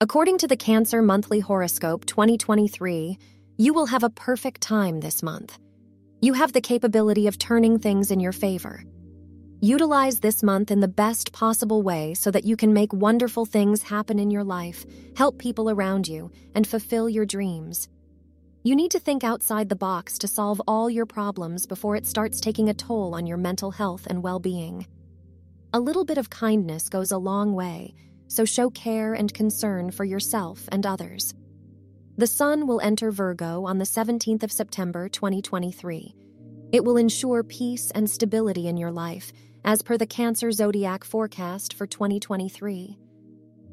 According to the Cancer Monthly Horoscope 2023, you will have a perfect time this month. You have the capability of turning things in your favor. Utilize this month in the best possible way so that you can make wonderful things happen in your life, help people around you, and fulfill your dreams. You need to think outside the box to solve all your problems before it starts taking a toll on your mental health and well being. A little bit of kindness goes a long way so show care and concern for yourself and others. The Sun will enter Virgo on the 17th of September 2023. It will ensure peace and stability in your life, as per the Cancer zodiac forecast for 2023.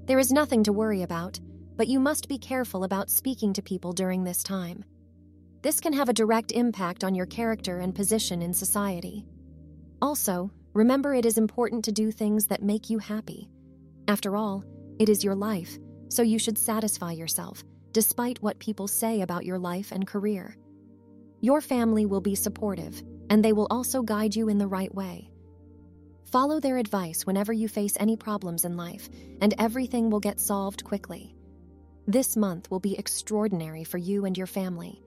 There is nothing to worry about, but you must be careful about speaking to people during this time. This can have a direct impact on your character and position in society. Also, remember it is important to do things that make you happy. After all, it is your life, so you should satisfy yourself, despite what people say about your life and career. Your family will be supportive, and they will also guide you in the right way. Follow their advice whenever you face any problems in life, and everything will get solved quickly. This month will be extraordinary for you and your family.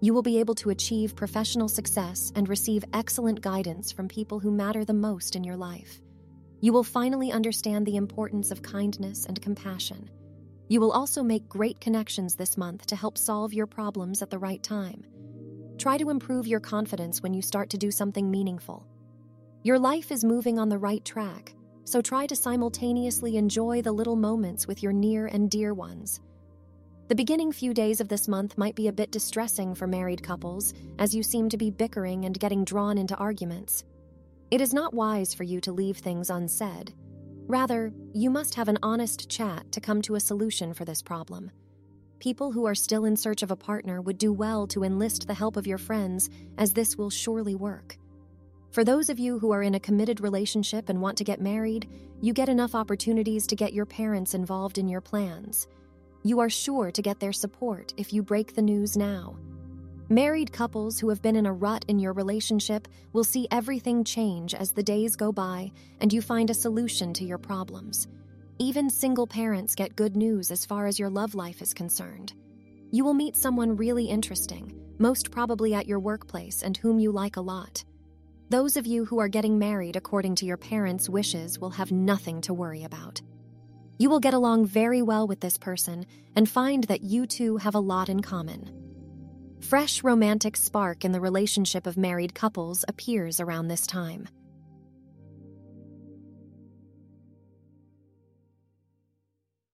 You will be able to achieve professional success and receive excellent guidance from people who matter the most in your life. You will finally understand the importance of kindness and compassion. You will also make great connections this month to help solve your problems at the right time. Try to improve your confidence when you start to do something meaningful. Your life is moving on the right track, so try to simultaneously enjoy the little moments with your near and dear ones. The beginning few days of this month might be a bit distressing for married couples, as you seem to be bickering and getting drawn into arguments. It is not wise for you to leave things unsaid. Rather, you must have an honest chat to come to a solution for this problem. People who are still in search of a partner would do well to enlist the help of your friends, as this will surely work. For those of you who are in a committed relationship and want to get married, you get enough opportunities to get your parents involved in your plans. You are sure to get their support if you break the news now. Married couples who have been in a rut in your relationship will see everything change as the days go by and you find a solution to your problems. Even single parents get good news as far as your love life is concerned. You will meet someone really interesting, most probably at your workplace and whom you like a lot. Those of you who are getting married according to your parents' wishes will have nothing to worry about. You will get along very well with this person and find that you two have a lot in common. Fresh romantic spark in the relationship of married couples appears around this time.